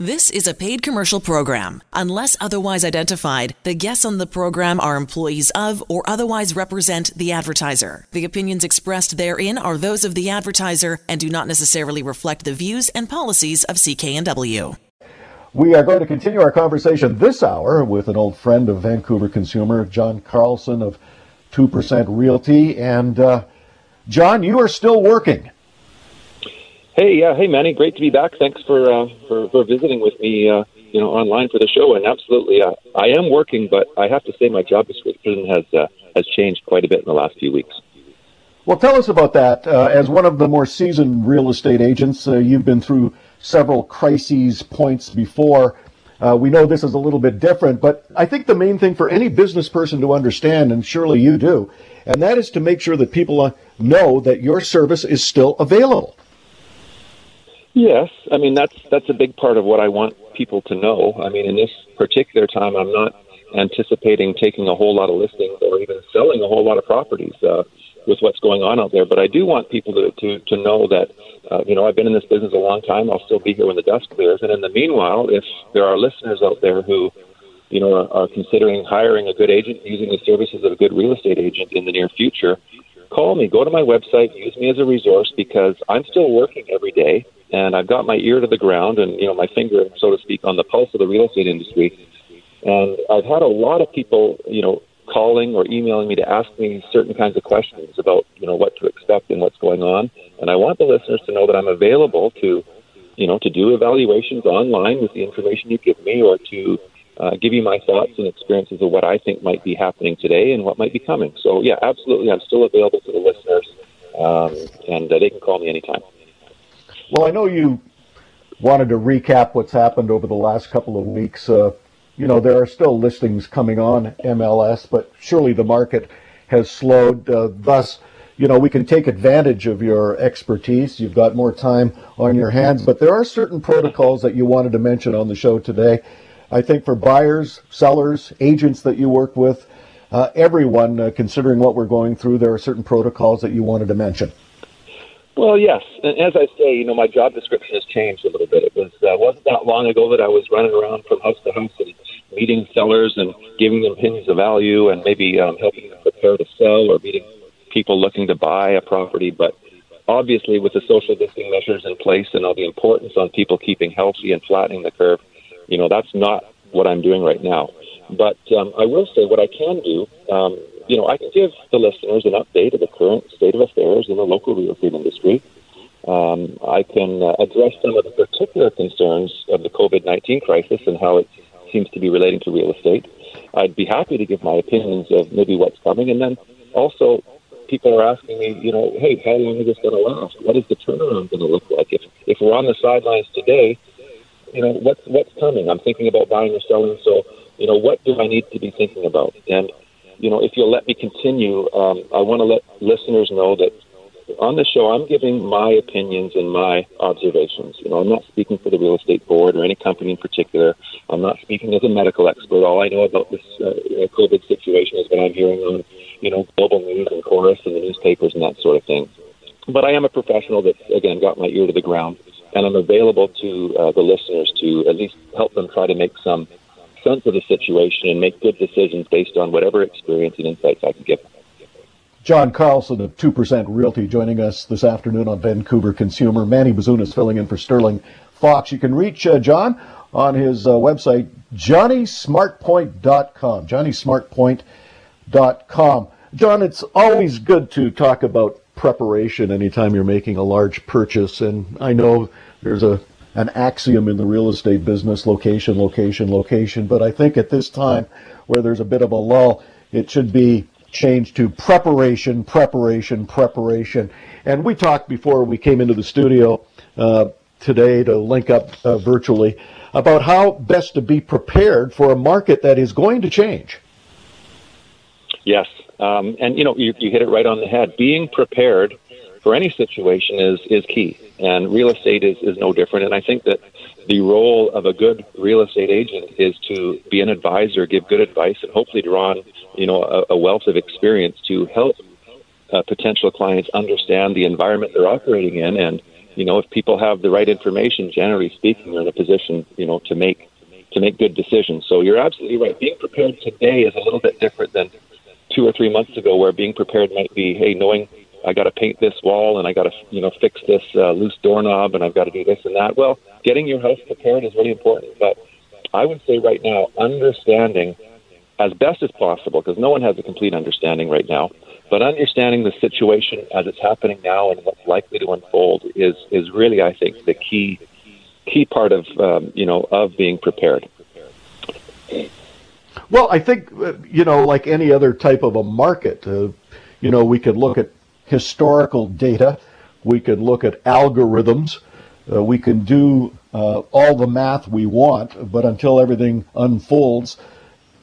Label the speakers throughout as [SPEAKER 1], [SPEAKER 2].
[SPEAKER 1] This is a paid commercial program. Unless otherwise identified, the guests on the program are employees of or otherwise represent the advertiser. The opinions expressed therein are those of the advertiser and do not necessarily reflect the views and policies of CKNW.
[SPEAKER 2] We are going to continue our conversation this hour with an old friend of Vancouver consumer, John Carlson of 2% Realty. And uh, John, you are still working.
[SPEAKER 3] Hey, yeah, hey, Manny, great to be back. Thanks for uh, for, for visiting with me, uh, you know, online for the show. And absolutely, uh, I am working, but I have to say my job description has uh, has changed quite a bit in the last few weeks.
[SPEAKER 2] Well, tell us about that. Uh, as one of the more seasoned real estate agents, uh, you've been through several crises points before. Uh, we know this is a little bit different, but I think the main thing for any business person to understand, and surely you do, and that is to make sure that people uh, know that your service is still available.
[SPEAKER 3] Yes, I mean that's that's a big part of what I want people to know. I mean, in this particular time, I'm not anticipating taking a whole lot of listings or even selling a whole lot of properties uh, with what's going on out there. But I do want people to to, to know that uh, you know I've been in this business a long time. I'll still be here when the dust clears. And in the meanwhile, if there are listeners out there who you know are, are considering hiring a good agent, using the services of a good real estate agent in the near future, call me. Go to my website. Use me as a resource because I'm still working every day and I've got my ear to the ground and you know my finger, so to speak, on the pulse of the real estate industry. And I've had a lot of people, you know, calling or emailing me to ask me certain kinds of questions about you know what to expect and what's going on. And I want the listeners to know that I'm available to, you know, to do evaluations online with the information you give me, or to uh, give you my thoughts and experiences of what I think might be happening today and what might be coming. So yeah, absolutely, I'm still available to the listeners, um, and uh, they can call me anytime.
[SPEAKER 2] Well, I know you wanted to recap what's happened over the last couple of weeks. Uh, you know, there are still listings coming on MLS, but surely the market has slowed. Uh, thus, you know, we can take advantage of your expertise. You've got more time on your hands, but there are certain protocols that you wanted to mention on the show today. I think for buyers, sellers, agents that you work with, uh, everyone, uh, considering what we're going through, there are certain protocols that you wanted to mention.
[SPEAKER 3] Well, yes, and as I say, you know, my job description has changed a little bit. It was uh, wasn't that long ago that I was running around from house to house and meeting sellers and giving them opinions of value and maybe um, helping them prepare to sell or meeting people looking to buy a property. But obviously, with the social distancing measures in place and all the importance on people keeping healthy and flattening the curve, you know, that's not what I'm doing right now. But um, I will say what I can do. Um, you know, I can give the listeners an update of the current state of affairs in the local real estate industry. Um, I can uh, address some of the particular concerns of the COVID 19 crisis and how it seems to be relating to real estate. I'd be happy to give my opinions of maybe what's coming. And then also, people are asking me, you know, hey, how long is this going to last? What is the turnaround going to look like? If, if we're on the sidelines today, you know, what's, what's coming? I'm thinking about buying or selling. So, you know, what do I need to be thinking about? And you know, if you'll let me continue, um, I want to let listeners know that on the show, I'm giving my opinions and my observations. You know, I'm not speaking for the real estate board or any company in particular. I'm not speaking as a medical expert. All I know about this uh, COVID situation is what I'm hearing on, you know, global news and Corus and the newspapers and that sort of thing. But I am a professional that's again got my ear to the ground, and I'm available to uh, the listeners to at least help them try to make some sense of the situation and make good decisions based on whatever experience and insights I can give them.
[SPEAKER 2] John Carlson of 2% Realty joining us this afternoon on Vancouver Consumer. Manny Bazunas filling in for Sterling Fox. You can reach uh, John on his uh, website, johnnysmartpoint.com. johnnysmartpoint.com. John, it's always good to talk about preparation anytime you're making a large purchase. And I know there's a an axiom in the real estate business location, location, location. But I think at this time, where there's a bit of a lull, it should be changed to preparation, preparation, preparation. And we talked before we came into the studio uh, today to link up uh, virtually about how best to be prepared for a market that is going to change.
[SPEAKER 3] Yes. Um, and, you know, you, you hit it right on the head. Being prepared for any situation is, is key and real estate is, is no different. And I think that the role of a good real estate agent is to be an advisor, give good advice, and hopefully draw on you know a, a wealth of experience to help uh, potential clients understand the environment they're operating in and you know, if people have the right information, generally speaking, they're in a position, you know, to make to make good decisions. So you're absolutely right. Being prepared today is a little bit different than two or three months ago, where being prepared might be, hey, knowing I got to paint this wall and I got to, you know, fix this uh, loose doorknob and I've got to do this and that. Well, getting your house prepared is really important. But I would say right now, understanding as best as possible, because no one has a complete understanding right now, but understanding the situation as it's happening now and what's likely to unfold is is really, I think, the key key part of um, you know of being prepared.
[SPEAKER 2] Well, I think uh, you know, like any other type of a market, uh, you know, we could look at historical data, we can look at algorithms, uh, we can do uh, all the math we want, but until everything unfolds,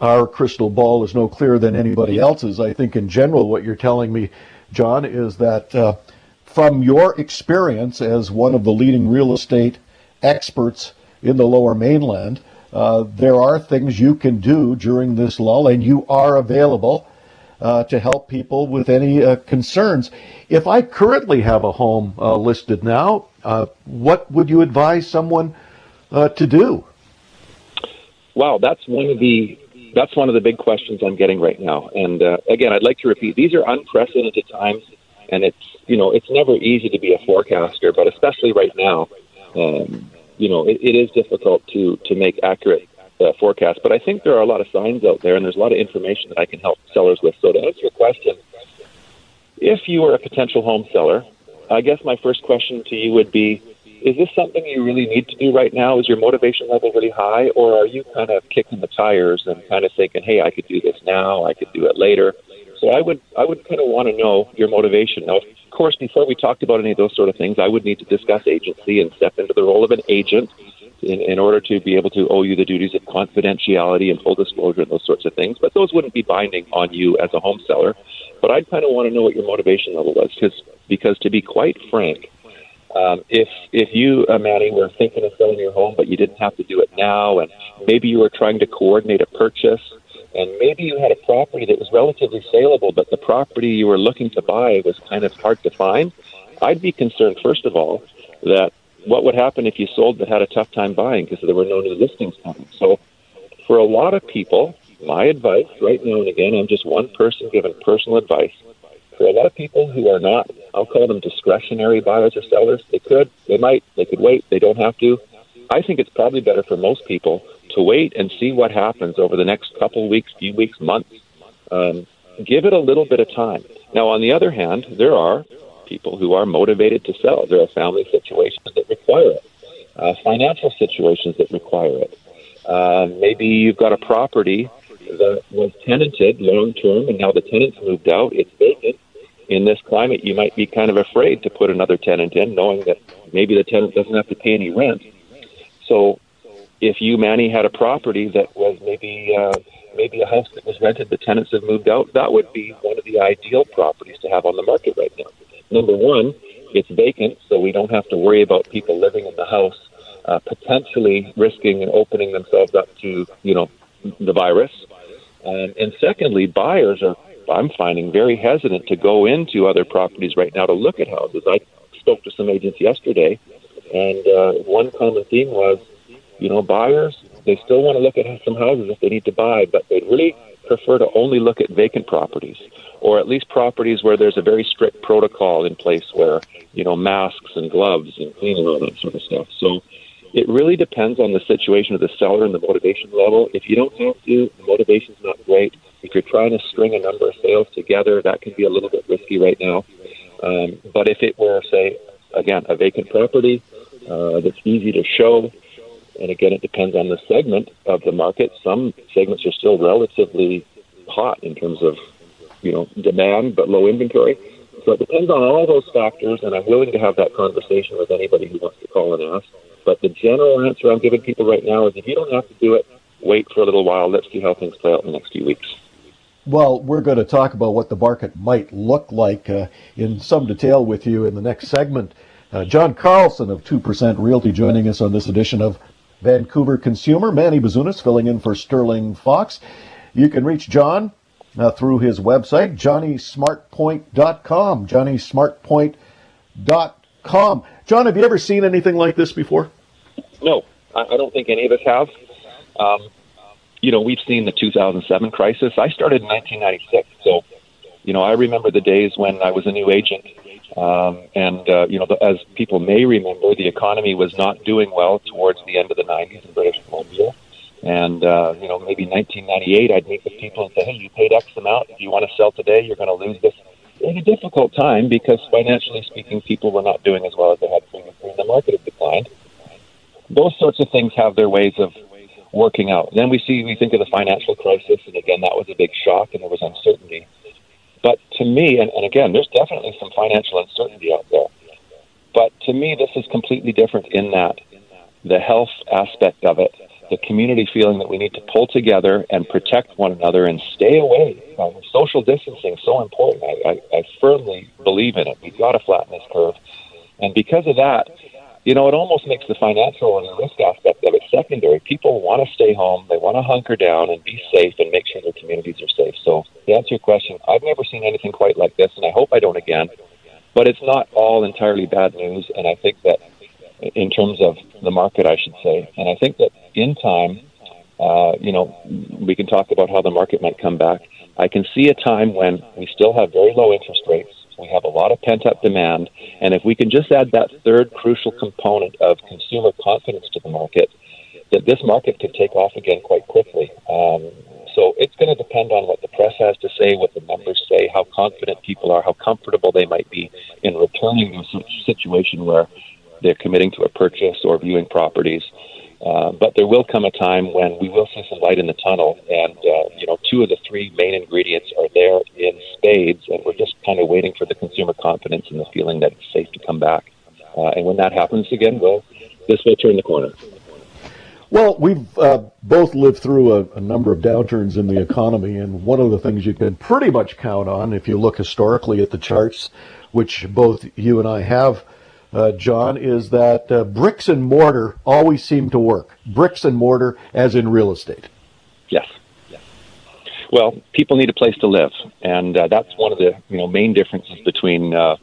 [SPEAKER 2] our crystal ball is no clearer than anybody else's. I think, in general, what you're telling me, John, is that uh, from your experience as one of the leading real estate experts in the lower mainland, uh, there are things you can do during this lull, and you are available uh, to help people with any uh, concerns. If I currently have a home uh, listed now, uh, what would you advise someone uh, to do?
[SPEAKER 3] Wow, that's one of the that's one of the big questions I'm getting right now. And uh, again, I'd like to repeat: these are unprecedented times, and it's you know it's never easy to be a forecaster, but especially right now, um, you know it, it is difficult to to make accurate uh, forecasts. But I think there are a lot of signs out there, and there's a lot of information that I can help sellers with. So to answer your question, if you are a potential home seller, I guess my first question to you would be is this something you really need to do right now? Is your motivation level really high, or are you kind of kicking the tires and kind of thinking, "Hey, I could do this now. I could do it later." So I would I would kind of want to know your motivation. Now, of course, before we talked about any of those sort of things, I would need to discuss agency and step into the role of an agent in, in order to be able to owe you the duties of confidentiality and full disclosure and those sorts of things. But those wouldn't be binding on you as a home seller. But I'd kind of want to know what your motivation level was, because because to be quite frank, um, if if you, uh, were thinking of selling your home, but you didn't have to do it now, and maybe you were trying to coordinate a purchase, and maybe you had a property that was relatively saleable, but the property you were looking to buy was kind of hard to find, I'd be concerned first of all that what would happen if you sold but had a tough time buying because there were no new listings coming. So, for a lot of people, my advice right now and again, I'm just one person giving personal advice for a lot of people who are not, I'll call them discretionary buyers or sellers, they could, they might, they could wait, they don't have to. I think it's probably better for most people to wait and see what happens over the next couple weeks, few weeks, months. Um, give it a little bit of time. Now, on the other hand, there are people who are motivated to sell. There are family situations that require it, uh, financial situations that require it. Uh, maybe you've got a property that was tenanted long term and now the tenant's moved out, it's vacant, in this climate, you might be kind of afraid to put another tenant in, knowing that maybe the tenant doesn't have to pay any rent. So, if you, Manny, had a property that was maybe uh, maybe a house that was rented, the tenants have moved out, that would be one of the ideal properties to have on the market right now. Number one, it's vacant, so we don't have to worry about people living in the house uh, potentially risking and opening themselves up to you know the virus. Um, and secondly, buyers are I'm finding very hesitant to go into other properties right now to look at houses. I spoke to some agents yesterday, and uh, one common theme was, you know, buyers they still want to look at some houses if they need to buy, but they'd really prefer to only look at vacant properties, or at least properties where there's a very strict protocol in place, where you know masks and gloves and cleaning all that sort of stuff. So it really depends on the situation of the seller and the motivation level. If you don't have to, the motivation's not great. If you're trying to string a number of sales together, that can be a little bit risky right now. Um, but if it were, say, again, a vacant property uh, that's easy to show, and again, it depends on the segment of the market. Some segments are still relatively hot in terms of, you know, demand but low inventory. So it depends on all those factors, and I'm willing to have that conversation with anybody who wants to call and ask. But the general answer I'm giving people right now is if you don't have to do it, wait for a little while. Let's see how things play out in the next few weeks.
[SPEAKER 2] Well, we're going to talk about what the market might look like uh, in some detail with you in the next segment. Uh, John Carlson of 2% Realty joining us on this edition of Vancouver Consumer. Manny Bazunas filling in for Sterling Fox. You can reach John uh, through his website, johnnysmartpoint.com, johnnysmartpoint.com. John, have you ever seen anything like this before?
[SPEAKER 3] No, I, I don't think any of us have. Um, you know, we've seen the 2007 crisis. I started in 1996, so you know, I remember the days when I was a new agent, um, and uh, you know, the, as people may remember, the economy was not doing well towards the end of the 90s in British Columbia. And uh, you know, maybe 1998, I'd meet with people and say, "Hey, you paid X amount. If you want to sell today, you're going to lose this." It was a difficult time because financially speaking, people were not doing as well as they had previously, and the market had declined. Those sorts of things have their ways of working out. Then we see, we think of the financial crisis, and again, that was a big shock, and there was uncertainty. But to me, and, and again, there's definitely some financial uncertainty out there. But to me, this is completely different in that the health aspect of it the community feeling that we need to pull together and protect one another and stay away. Social distancing is so important. I, I, I firmly believe in it. We've got to flatten this curve. And because of that, you know, it almost makes the financial and the risk aspect of it secondary. People want to stay home, they want to hunker down and be safe and make sure their communities are safe. So, to answer your question, I've never seen anything quite like this, and I hope I don't again. But it's not all entirely bad news, and I think that in terms of the market, I should say. And I think that in time, uh, you know, we can talk about how the market might come back. I can see a time when we still have very low interest rates. We have a lot of pent up demand. And if we can just add that third crucial component of consumer confidence to the market, that this market could take off again quite quickly. Um, so it's going to depend on what the press has to say, what the numbers say, how confident people are, how comfortable they might be in returning to a situation where they're committing to a purchase or viewing properties. Uh, but there will come a time when we will see some light in the tunnel, and uh, you know, two of the three main ingredients are there in spades, and we're just kind of waiting for the consumer confidence and the feeling that it's safe to come back. Uh, and when that happens again, well, this will turn the corner.
[SPEAKER 2] Well, we've uh, both lived through a, a, number of downturns in the economy, and one of the things you can pretty much count on, if you look historically at the charts, which both you and I have uh, John, is that uh, bricks and mortar always seem to work. Bricks and mortar, as in real estate.
[SPEAKER 3] Yes. Well, people need a place to live, and uh, that's one of the you know main differences between uh,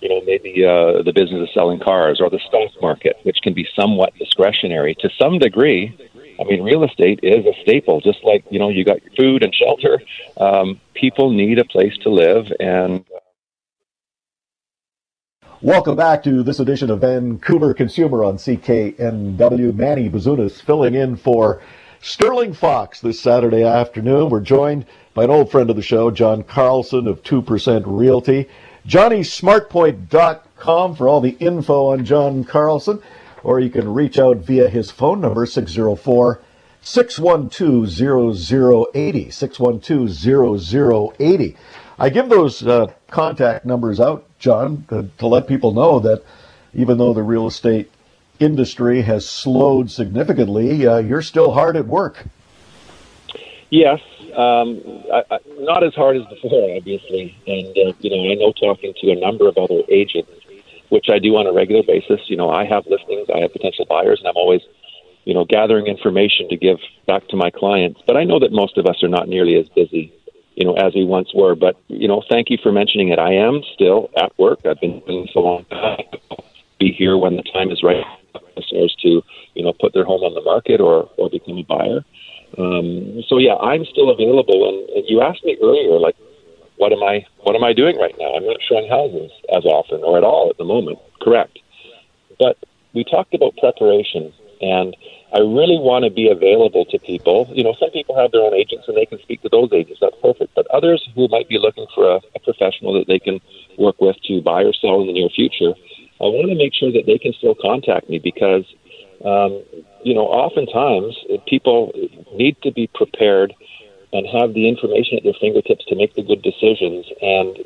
[SPEAKER 3] you know maybe uh, the business of selling cars or the stock market, which can be somewhat discretionary to some degree. I mean, real estate is a staple, just like you know you got your food and shelter. Um, people need a place to live, and
[SPEAKER 2] Welcome back to this edition of Vancouver Consumer on CKNW. Manny Bazunas filling in for Sterling Fox this Saturday afternoon. We're joined by an old friend of the show, John Carlson of 2% Realty. JohnnySmartpoint.com for all the info on John Carlson, or you can reach out via his phone number, 604 612 0080. 612 0080. I give those uh, contact numbers out John, to, to let people know that even though the real estate industry has slowed significantly, uh, you're still hard at work.
[SPEAKER 3] Yes, um, I, I, not as hard as before, obviously. And uh, you know, I know talking to a number of other agents, which I do on a regular basis. You know, I have listings, I have potential buyers, and I'm always, you know, gathering information to give back to my clients. But I know that most of us are not nearly as busy you know, as we once were. But, you know, thank you for mentioning it. I am still at work. I've been doing so long time. Be here when the time is right for listeners to, you know, put their home on the market or, or become a buyer. Um, so yeah, I'm still available. And you asked me earlier, like, what am I, what am I doing right now? I'm not showing houses as often or at all at the moment. Correct. But we talked about preparation and I really want to be available to people. You know, some people have their own agents and they can speak to those agents. That's perfect. But others who might be looking for a, a professional that they can work with to buy or sell in the near future, I want to make sure that they can still contact me because, um, you know, oftentimes people need to be prepared and have the information at their fingertips to make the good decisions. And,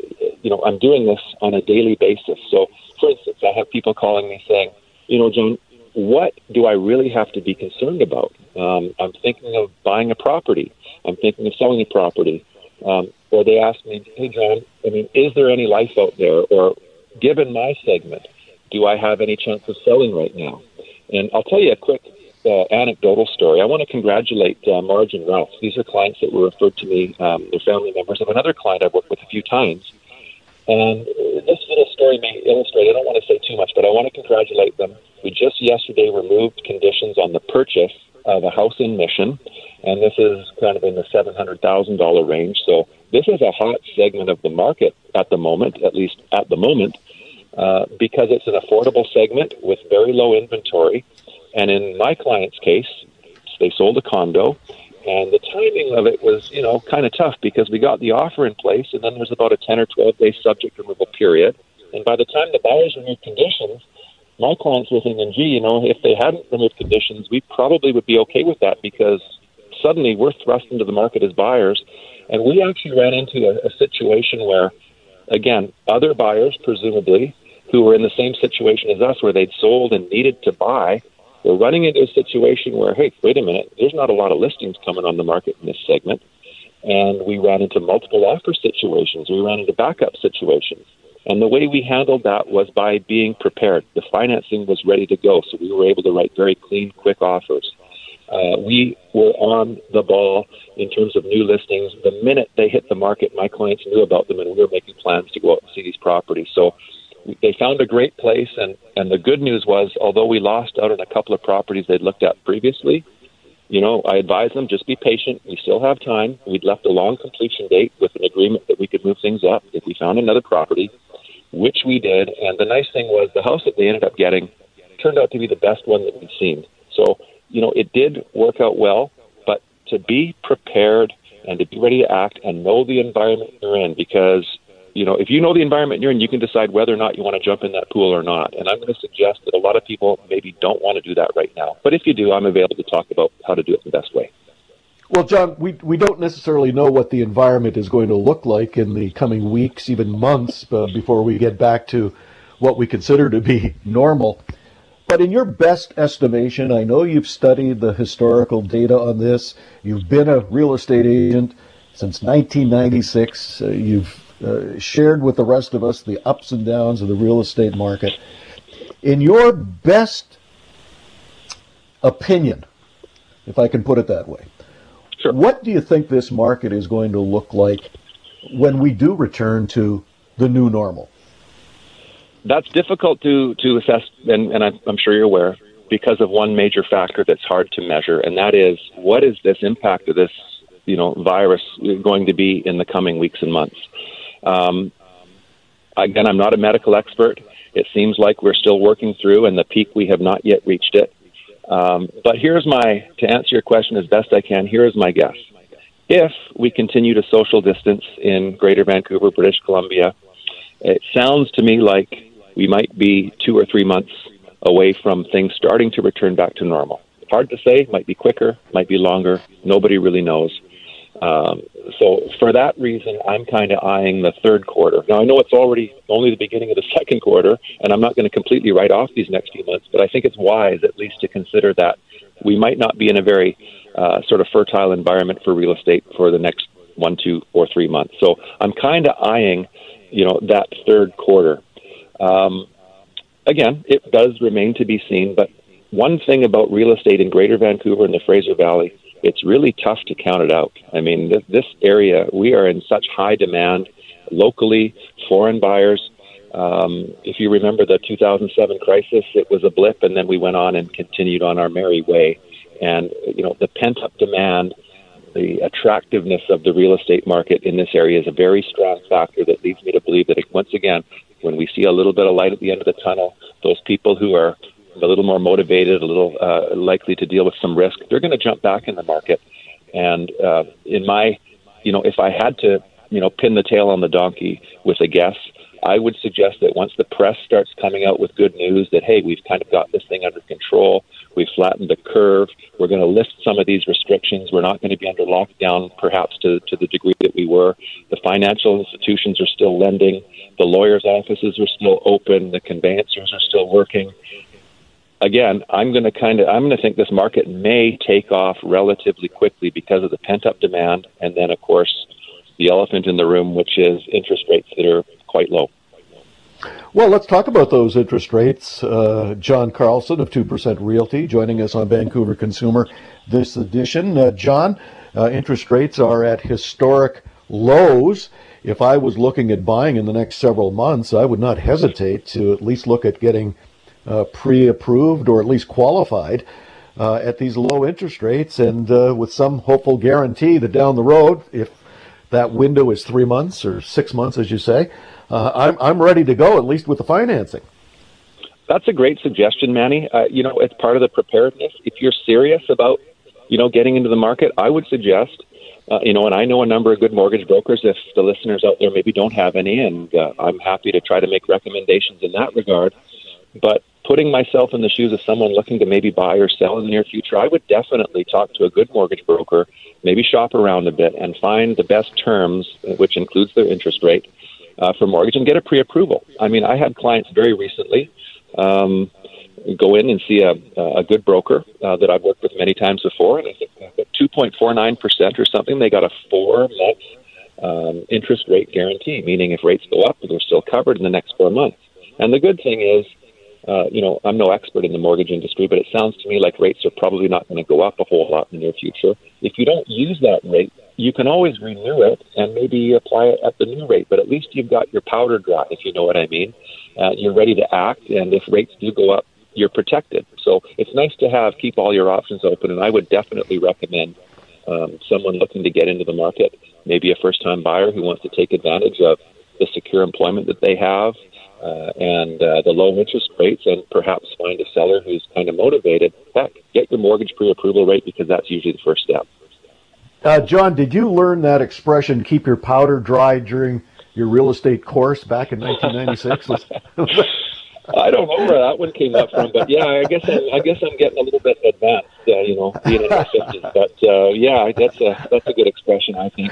[SPEAKER 3] you know, I'm doing this on a daily basis. So, for instance, I have people calling me saying, you know, John, what do I really have to be concerned about? Um, I'm thinking of buying a property. I'm thinking of selling a property. Um, or they ask me, hey, John, I mean, is there any life out there? Or given my segment, do I have any chance of selling right now? And I'll tell you a quick uh, anecdotal story. I want to congratulate uh, Marge and Ralph. These are clients that were referred to me. Um, they're family members of another client I've worked with a few times. And this little story may illustrate, I don't want to say too much, but I want to congratulate them. We just yesterday removed conditions on the purchase of a house in Mission, and this is kind of in the $700,000 range. So this is a hot segment of the market at the moment, at least at the moment, uh, because it's an affordable segment with very low inventory. And in my client's case, they sold a condo and the timing of it was, you know, kind of tough because we got the offer in place, and then there's about a 10 or 12 day subject removal period. And by the time the buyers removed conditions, my clients were thinking, gee, you know, if they hadn't removed conditions, we probably would be okay with that because suddenly we're thrust into the market as buyers. And we actually ran into a, a situation where, again, other buyers, presumably, who were in the same situation as us, where they'd sold and needed to buy, we're running into a situation where, hey, wait a minute, there's not a lot of listings coming on the market in this segment. And we ran into multiple offer situations. We ran into backup situations. And the way we handled that was by being prepared. The financing was ready to go, so we were able to write very clean, quick offers. Uh, we were on the ball in terms of new listings. The minute they hit the market, my clients knew about them, and we were making plans to go out and see these properties. So they found a great place, and and the good news was, although we lost out on a couple of properties they'd looked at previously, you know, I advised them just be patient. We still have time. We'd left a long completion date with an agreement that we could move things up if we found another property, which we did. And the nice thing was the house that they ended up getting turned out to be the best one that we'd seen. So, you know, it did work out well, but to be prepared and to be ready to act and know the environment you're in because you know, if you know the environment you're in, you can decide whether or not you want to jump in that pool or not. And I'm going to suggest that a lot of people maybe don't want to do that right now. But if you do, I'm available to talk about how to do it the best way.
[SPEAKER 2] Well, John, we, we don't necessarily know what the environment is going to look like in the coming weeks, even months, uh, before we get back to what we consider to be normal. But in your best estimation, I know you've studied the historical data on this. You've been a real estate agent since 1996. Uh, you've uh, shared with the rest of us the ups and downs of the real estate market. In your best opinion, if I can put it that way,
[SPEAKER 3] sure.
[SPEAKER 2] what do you think this market is going to look like when we do return to the new normal?
[SPEAKER 3] That's difficult to, to assess, and, and I'm, I'm sure you're aware, because of one major factor that's hard to measure, and that is what is this impact of this you know virus going to be in the coming weeks and months. Um, again, I'm not a medical expert. It seems like we're still working through, and the peak we have not yet reached it. Um, but here's my to answer your question as best I can. Here is my guess: if we continue to social distance in Greater Vancouver, British Columbia, it sounds to me like we might be two or three months away from things starting to return back to normal. Hard to say. Might be quicker. Might be longer. Nobody really knows. Um, so for that reason, I'm kind of eyeing the third quarter. Now I know it's already only the beginning of the second quarter, and I'm not going to completely write off these next few months, but I think it's wise at least to consider that we might not be in a very uh, sort of fertile environment for real estate for the next one, two, or three months. So I'm kind of eyeing, you know, that third quarter. Um, again, it does remain to be seen, but one thing about real estate in Greater Vancouver and the Fraser Valley it's really tough to count it out. I mean, th- this area, we are in such high demand locally, foreign buyers. Um, if you remember the 2007 crisis, it was a blip, and then we went on and continued on our merry way. And, you know, the pent up demand, the attractiveness of the real estate market in this area is a very strong factor that leads me to believe that, once again, when we see a little bit of light at the end of the tunnel, those people who are a little more motivated, a little uh, likely to deal with some risk, they're going to jump back in the market. And uh, in my, you know, if I had to, you know, pin the tail on the donkey with a guess, I would suggest that once the press starts coming out with good news that hey, we've kind of got this thing under control, we've flattened the curve, we're going to lift some of these restrictions, we're not going to be under lockdown perhaps to to the degree that we were. The financial institutions are still lending, the lawyers' offices are still open, the conveyancers are still working again, I'm going to kind of I'm going to think this market may take off relatively quickly because of the pent up demand, and then of course the elephant in the room, which is interest rates that are quite low.
[SPEAKER 2] Well, let's talk about those interest rates. Uh, John Carlson of 2% Realty joining us on Vancouver Consumer this edition. Uh, John, uh, interest rates are at historic lows. If I was looking at buying in the next several months, I would not hesitate to at least look at getting uh, pre-approved or at least qualified uh, at these low interest rates, and uh, with some hopeful guarantee that down the road, if that window is three months or six months, as you say, uh, I'm I'm ready to go at least with the financing.
[SPEAKER 3] That's a great suggestion, Manny. Uh, you know, it's part of the preparedness. If you're serious about, you know, getting into the market, I would suggest, uh, you know, and I know a number of good mortgage brokers. If the listeners out there maybe don't have any, and uh, I'm happy to try to make recommendations in that regard. But putting myself in the shoes of someone looking to maybe buy or sell in the near future, I would definitely talk to a good mortgage broker, maybe shop around a bit, and find the best terms, which includes their interest rate, uh, for mortgage, and get a pre-approval. I mean, I had clients very recently um, go in and see a, a good broker uh, that I've worked with many times before, and I think 2.49% or something, they got a four month um, interest rate guarantee, meaning if rates go up, they're still covered in the next four months. And the good thing is, uh, you know, I'm no expert in the mortgage industry, but it sounds to me like rates are probably not going to go up a whole lot in the near future. If you don't use that rate, you can always renew it and maybe apply it at the new rate, but at least you've got your powder dry, if you know what I mean. Uh, you're ready to act, and if rates do go up, you're protected. So it's nice to have keep all your options open, and I would definitely recommend um, someone looking to get into the market, maybe a first-time buyer who wants to take advantage of the secure employment that they have uh, and uh, the low interest rates, and perhaps find a seller who's kind of motivated. Heck, get your mortgage pre-approval rate because that's usually the first step.
[SPEAKER 2] Uh, John, did you learn that expression "keep your powder dry" during your real estate course back in 1996?
[SPEAKER 3] I don't know where that one came up from, but yeah, I guess I'm, I guess I'm getting a little bit advanced, uh, you know, being in my fifties. But uh, yeah, that's a that's a good expression, I think.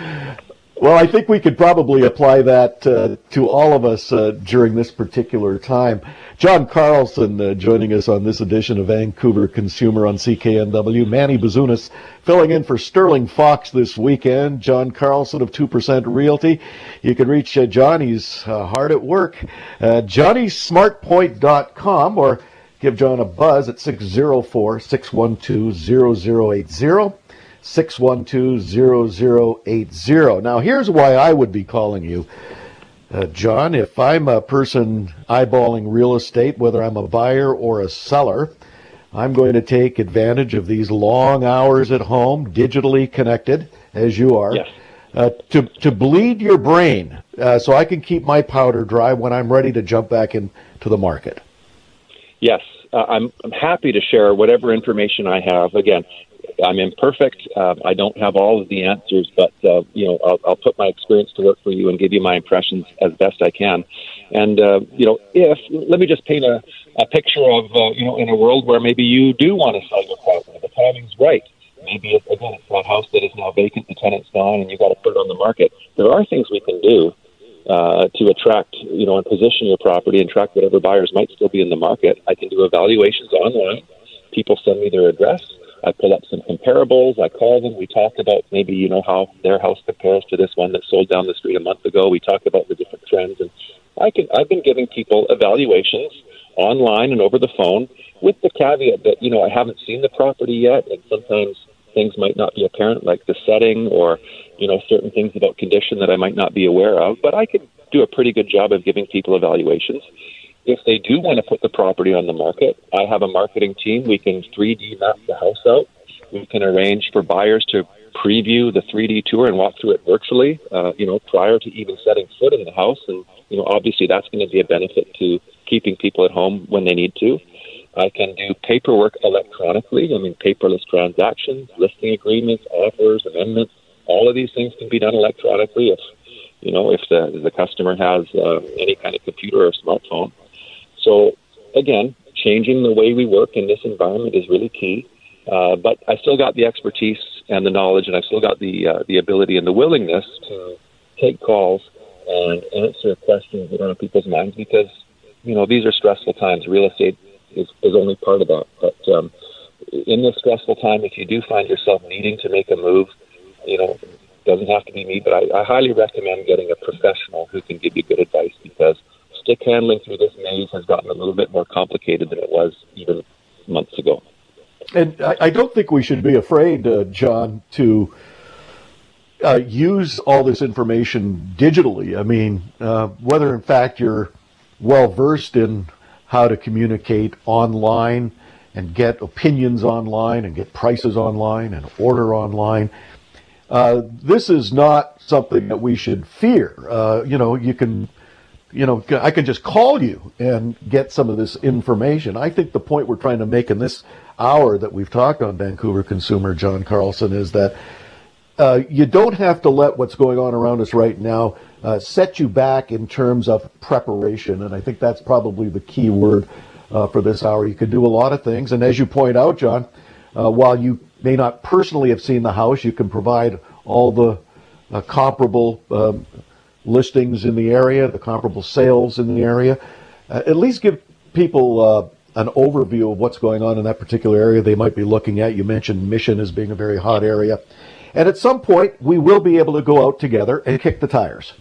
[SPEAKER 2] Well, I think we could probably apply that uh, to all of us uh, during this particular time. John Carlson uh, joining us on this edition of Vancouver Consumer on CKNW. Manny Bazunas filling in for Sterling Fox this weekend. John Carlson of 2% Realty. You can reach uh, John. He's uh, hard at work. Uh, JohnnySmartPoint.com or give John a buzz at 604 612 0080. 612-0080. Now, here's why I would be calling you. Uh, John, if I'm a person eyeballing real estate, whether I'm a buyer or a seller, I'm going to take advantage of these long hours at home, digitally connected, as you are,
[SPEAKER 3] yes.
[SPEAKER 2] uh, to, to bleed your brain uh, so I can keep my powder dry when I'm ready to jump back into the market.
[SPEAKER 3] Yes, uh, I'm, I'm happy to share whatever information I have. Again, I'm imperfect. Uh, I don't have all of the answers, but uh, you know, I'll, I'll put my experience to work for you and give you my impressions as best I can. And uh, you know, if let me just paint a, a picture of uh, you know, in a world where maybe you do want to sell your property, the timing's right. Maybe again, it's that house that is now vacant, the tenant's gone, and you've got to put it on the market. There are things we can do uh, to attract, you know, and position your property and attract whatever buyers might still be in the market. I can do evaluations online. People send me their address. I pull up some comparables. I call them. We talk about maybe you know how their house compares to this one that sold down the street a month ago. We talk about the different trends, and I can I've been giving people evaluations online and over the phone with the caveat that you know I haven't seen the property yet, and sometimes things might not be apparent, like the setting or you know certain things about condition that I might not be aware of. But I can do a pretty good job of giving people evaluations if they do want to put the property on the market, I have a marketing team. We can 3D map the house out. We can arrange for buyers to preview the 3D tour and walk through it virtually, uh, you know, prior to even setting foot in the house. And, you know, obviously that's going to be a benefit to keeping people at home when they need to. I can do paperwork electronically. I mean, paperless transactions, listing agreements, offers, amendments. All of these things can be done electronically if, you know, if the, the customer has uh, any kind of computer or smartphone. So again, changing the way we work in this environment is really key. Uh, but I still got the expertise and the knowledge, and I still got the uh, the ability and the willingness to take calls and answer questions that are on people's minds because you know these are stressful times. Real estate is, is only part of that. But um, in this stressful time, if you do find yourself needing to make a move, you know, doesn't have to be me, but I, I highly recommend getting a professional who can give you good advice because stick handling through this maze has gotten a little bit more complicated than it was even months ago.
[SPEAKER 2] And I, I don't think we should be afraid, uh, John, to uh, use all this information digitally. I mean, uh, whether in fact you're well versed in how to communicate online and get opinions online and get prices online and order online. Uh, this is not something that we should fear. Uh, you know, you can, you know, I can just call you and get some of this information. I think the point we're trying to make in this hour that we've talked on Vancouver Consumer, John Carlson, is that uh, you don't have to let what's going on around us right now uh, set you back in terms of preparation. And I think that's probably the key word uh, for this hour. You can do a lot of things. And as you point out, John, uh, while you may not personally have seen the house, you can provide all the uh, comparable um, listings in the area, the comparable sales in the area. Uh, at least give people an overview of what's going on in that particular area they might be looking at. You mentioned Mission as being a very hot area. And at some point, we will be able to go out together and kick the tires.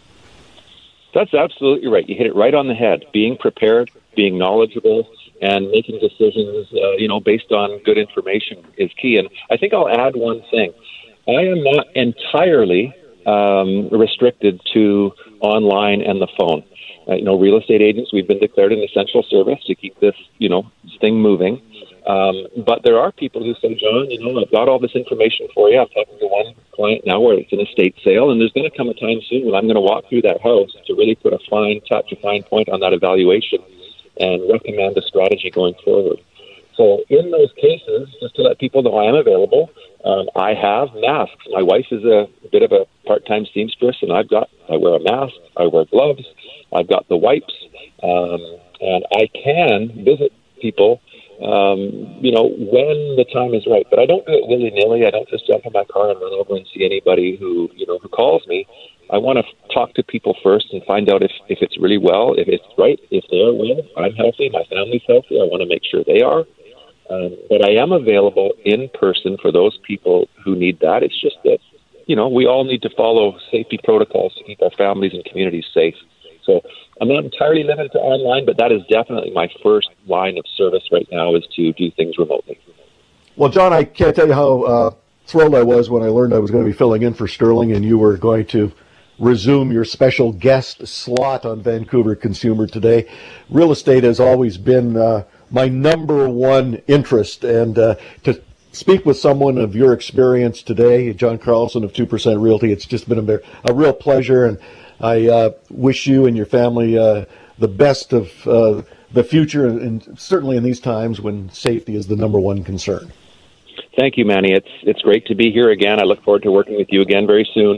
[SPEAKER 3] That's absolutely right. You hit it right on the head. Being prepared, being knowledgeable, and making decisions, uh, you know, based on good information is key. And I think I'll add one thing. I am not entirely um, restricted to online and the phone. Uh, you know, real estate agents, we've been declared an essential service to keep this, you know, thing moving. Um, but there are people who say, John, you know, I've got all this information for you. I'm talking to one client now where it's an estate sale, and there's going to come a time soon when I'm going to walk through that house to really put a fine touch, a fine point on that evaluation and recommend a strategy going forward. So in those cases, just to let people know I am available, um, I have masks. My wife is a bit of a part-time seamstress, and I've got I wear a mask, I wear gloves, I've got the wipes, um, and I can visit people um, you know, when the time is right. But I don't do it willy nilly. I don't just jump in my car and run over and see anybody who, you know, who calls me. I want to talk to people first and find out if, if it's really well, if it's right, if they are well, I'm healthy, my family's healthy. I want to make sure they are. But I am available in person for those people who need that. It's just that, you know, we all need to follow safety protocols to keep our families and communities safe. So I'm not entirely limited to online, but that is definitely my first line of service right now is to do things remotely.
[SPEAKER 2] Well, John, I can't tell you how uh, thrilled I was when I learned I was going to be filling in for Sterling and you were going to resume your special guest slot on Vancouver Consumer today. Real estate has always been uh, my number one interest, and uh, to speak with someone of your experience today, John Carlson of 2% Realty, it's just been a, a real pleasure. And I uh, wish you and your family uh, the best of uh, the future, and certainly in these times when safety is the number one concern.
[SPEAKER 3] Thank you, Manny. It's it's great to be here again. I look forward to working with you again very soon.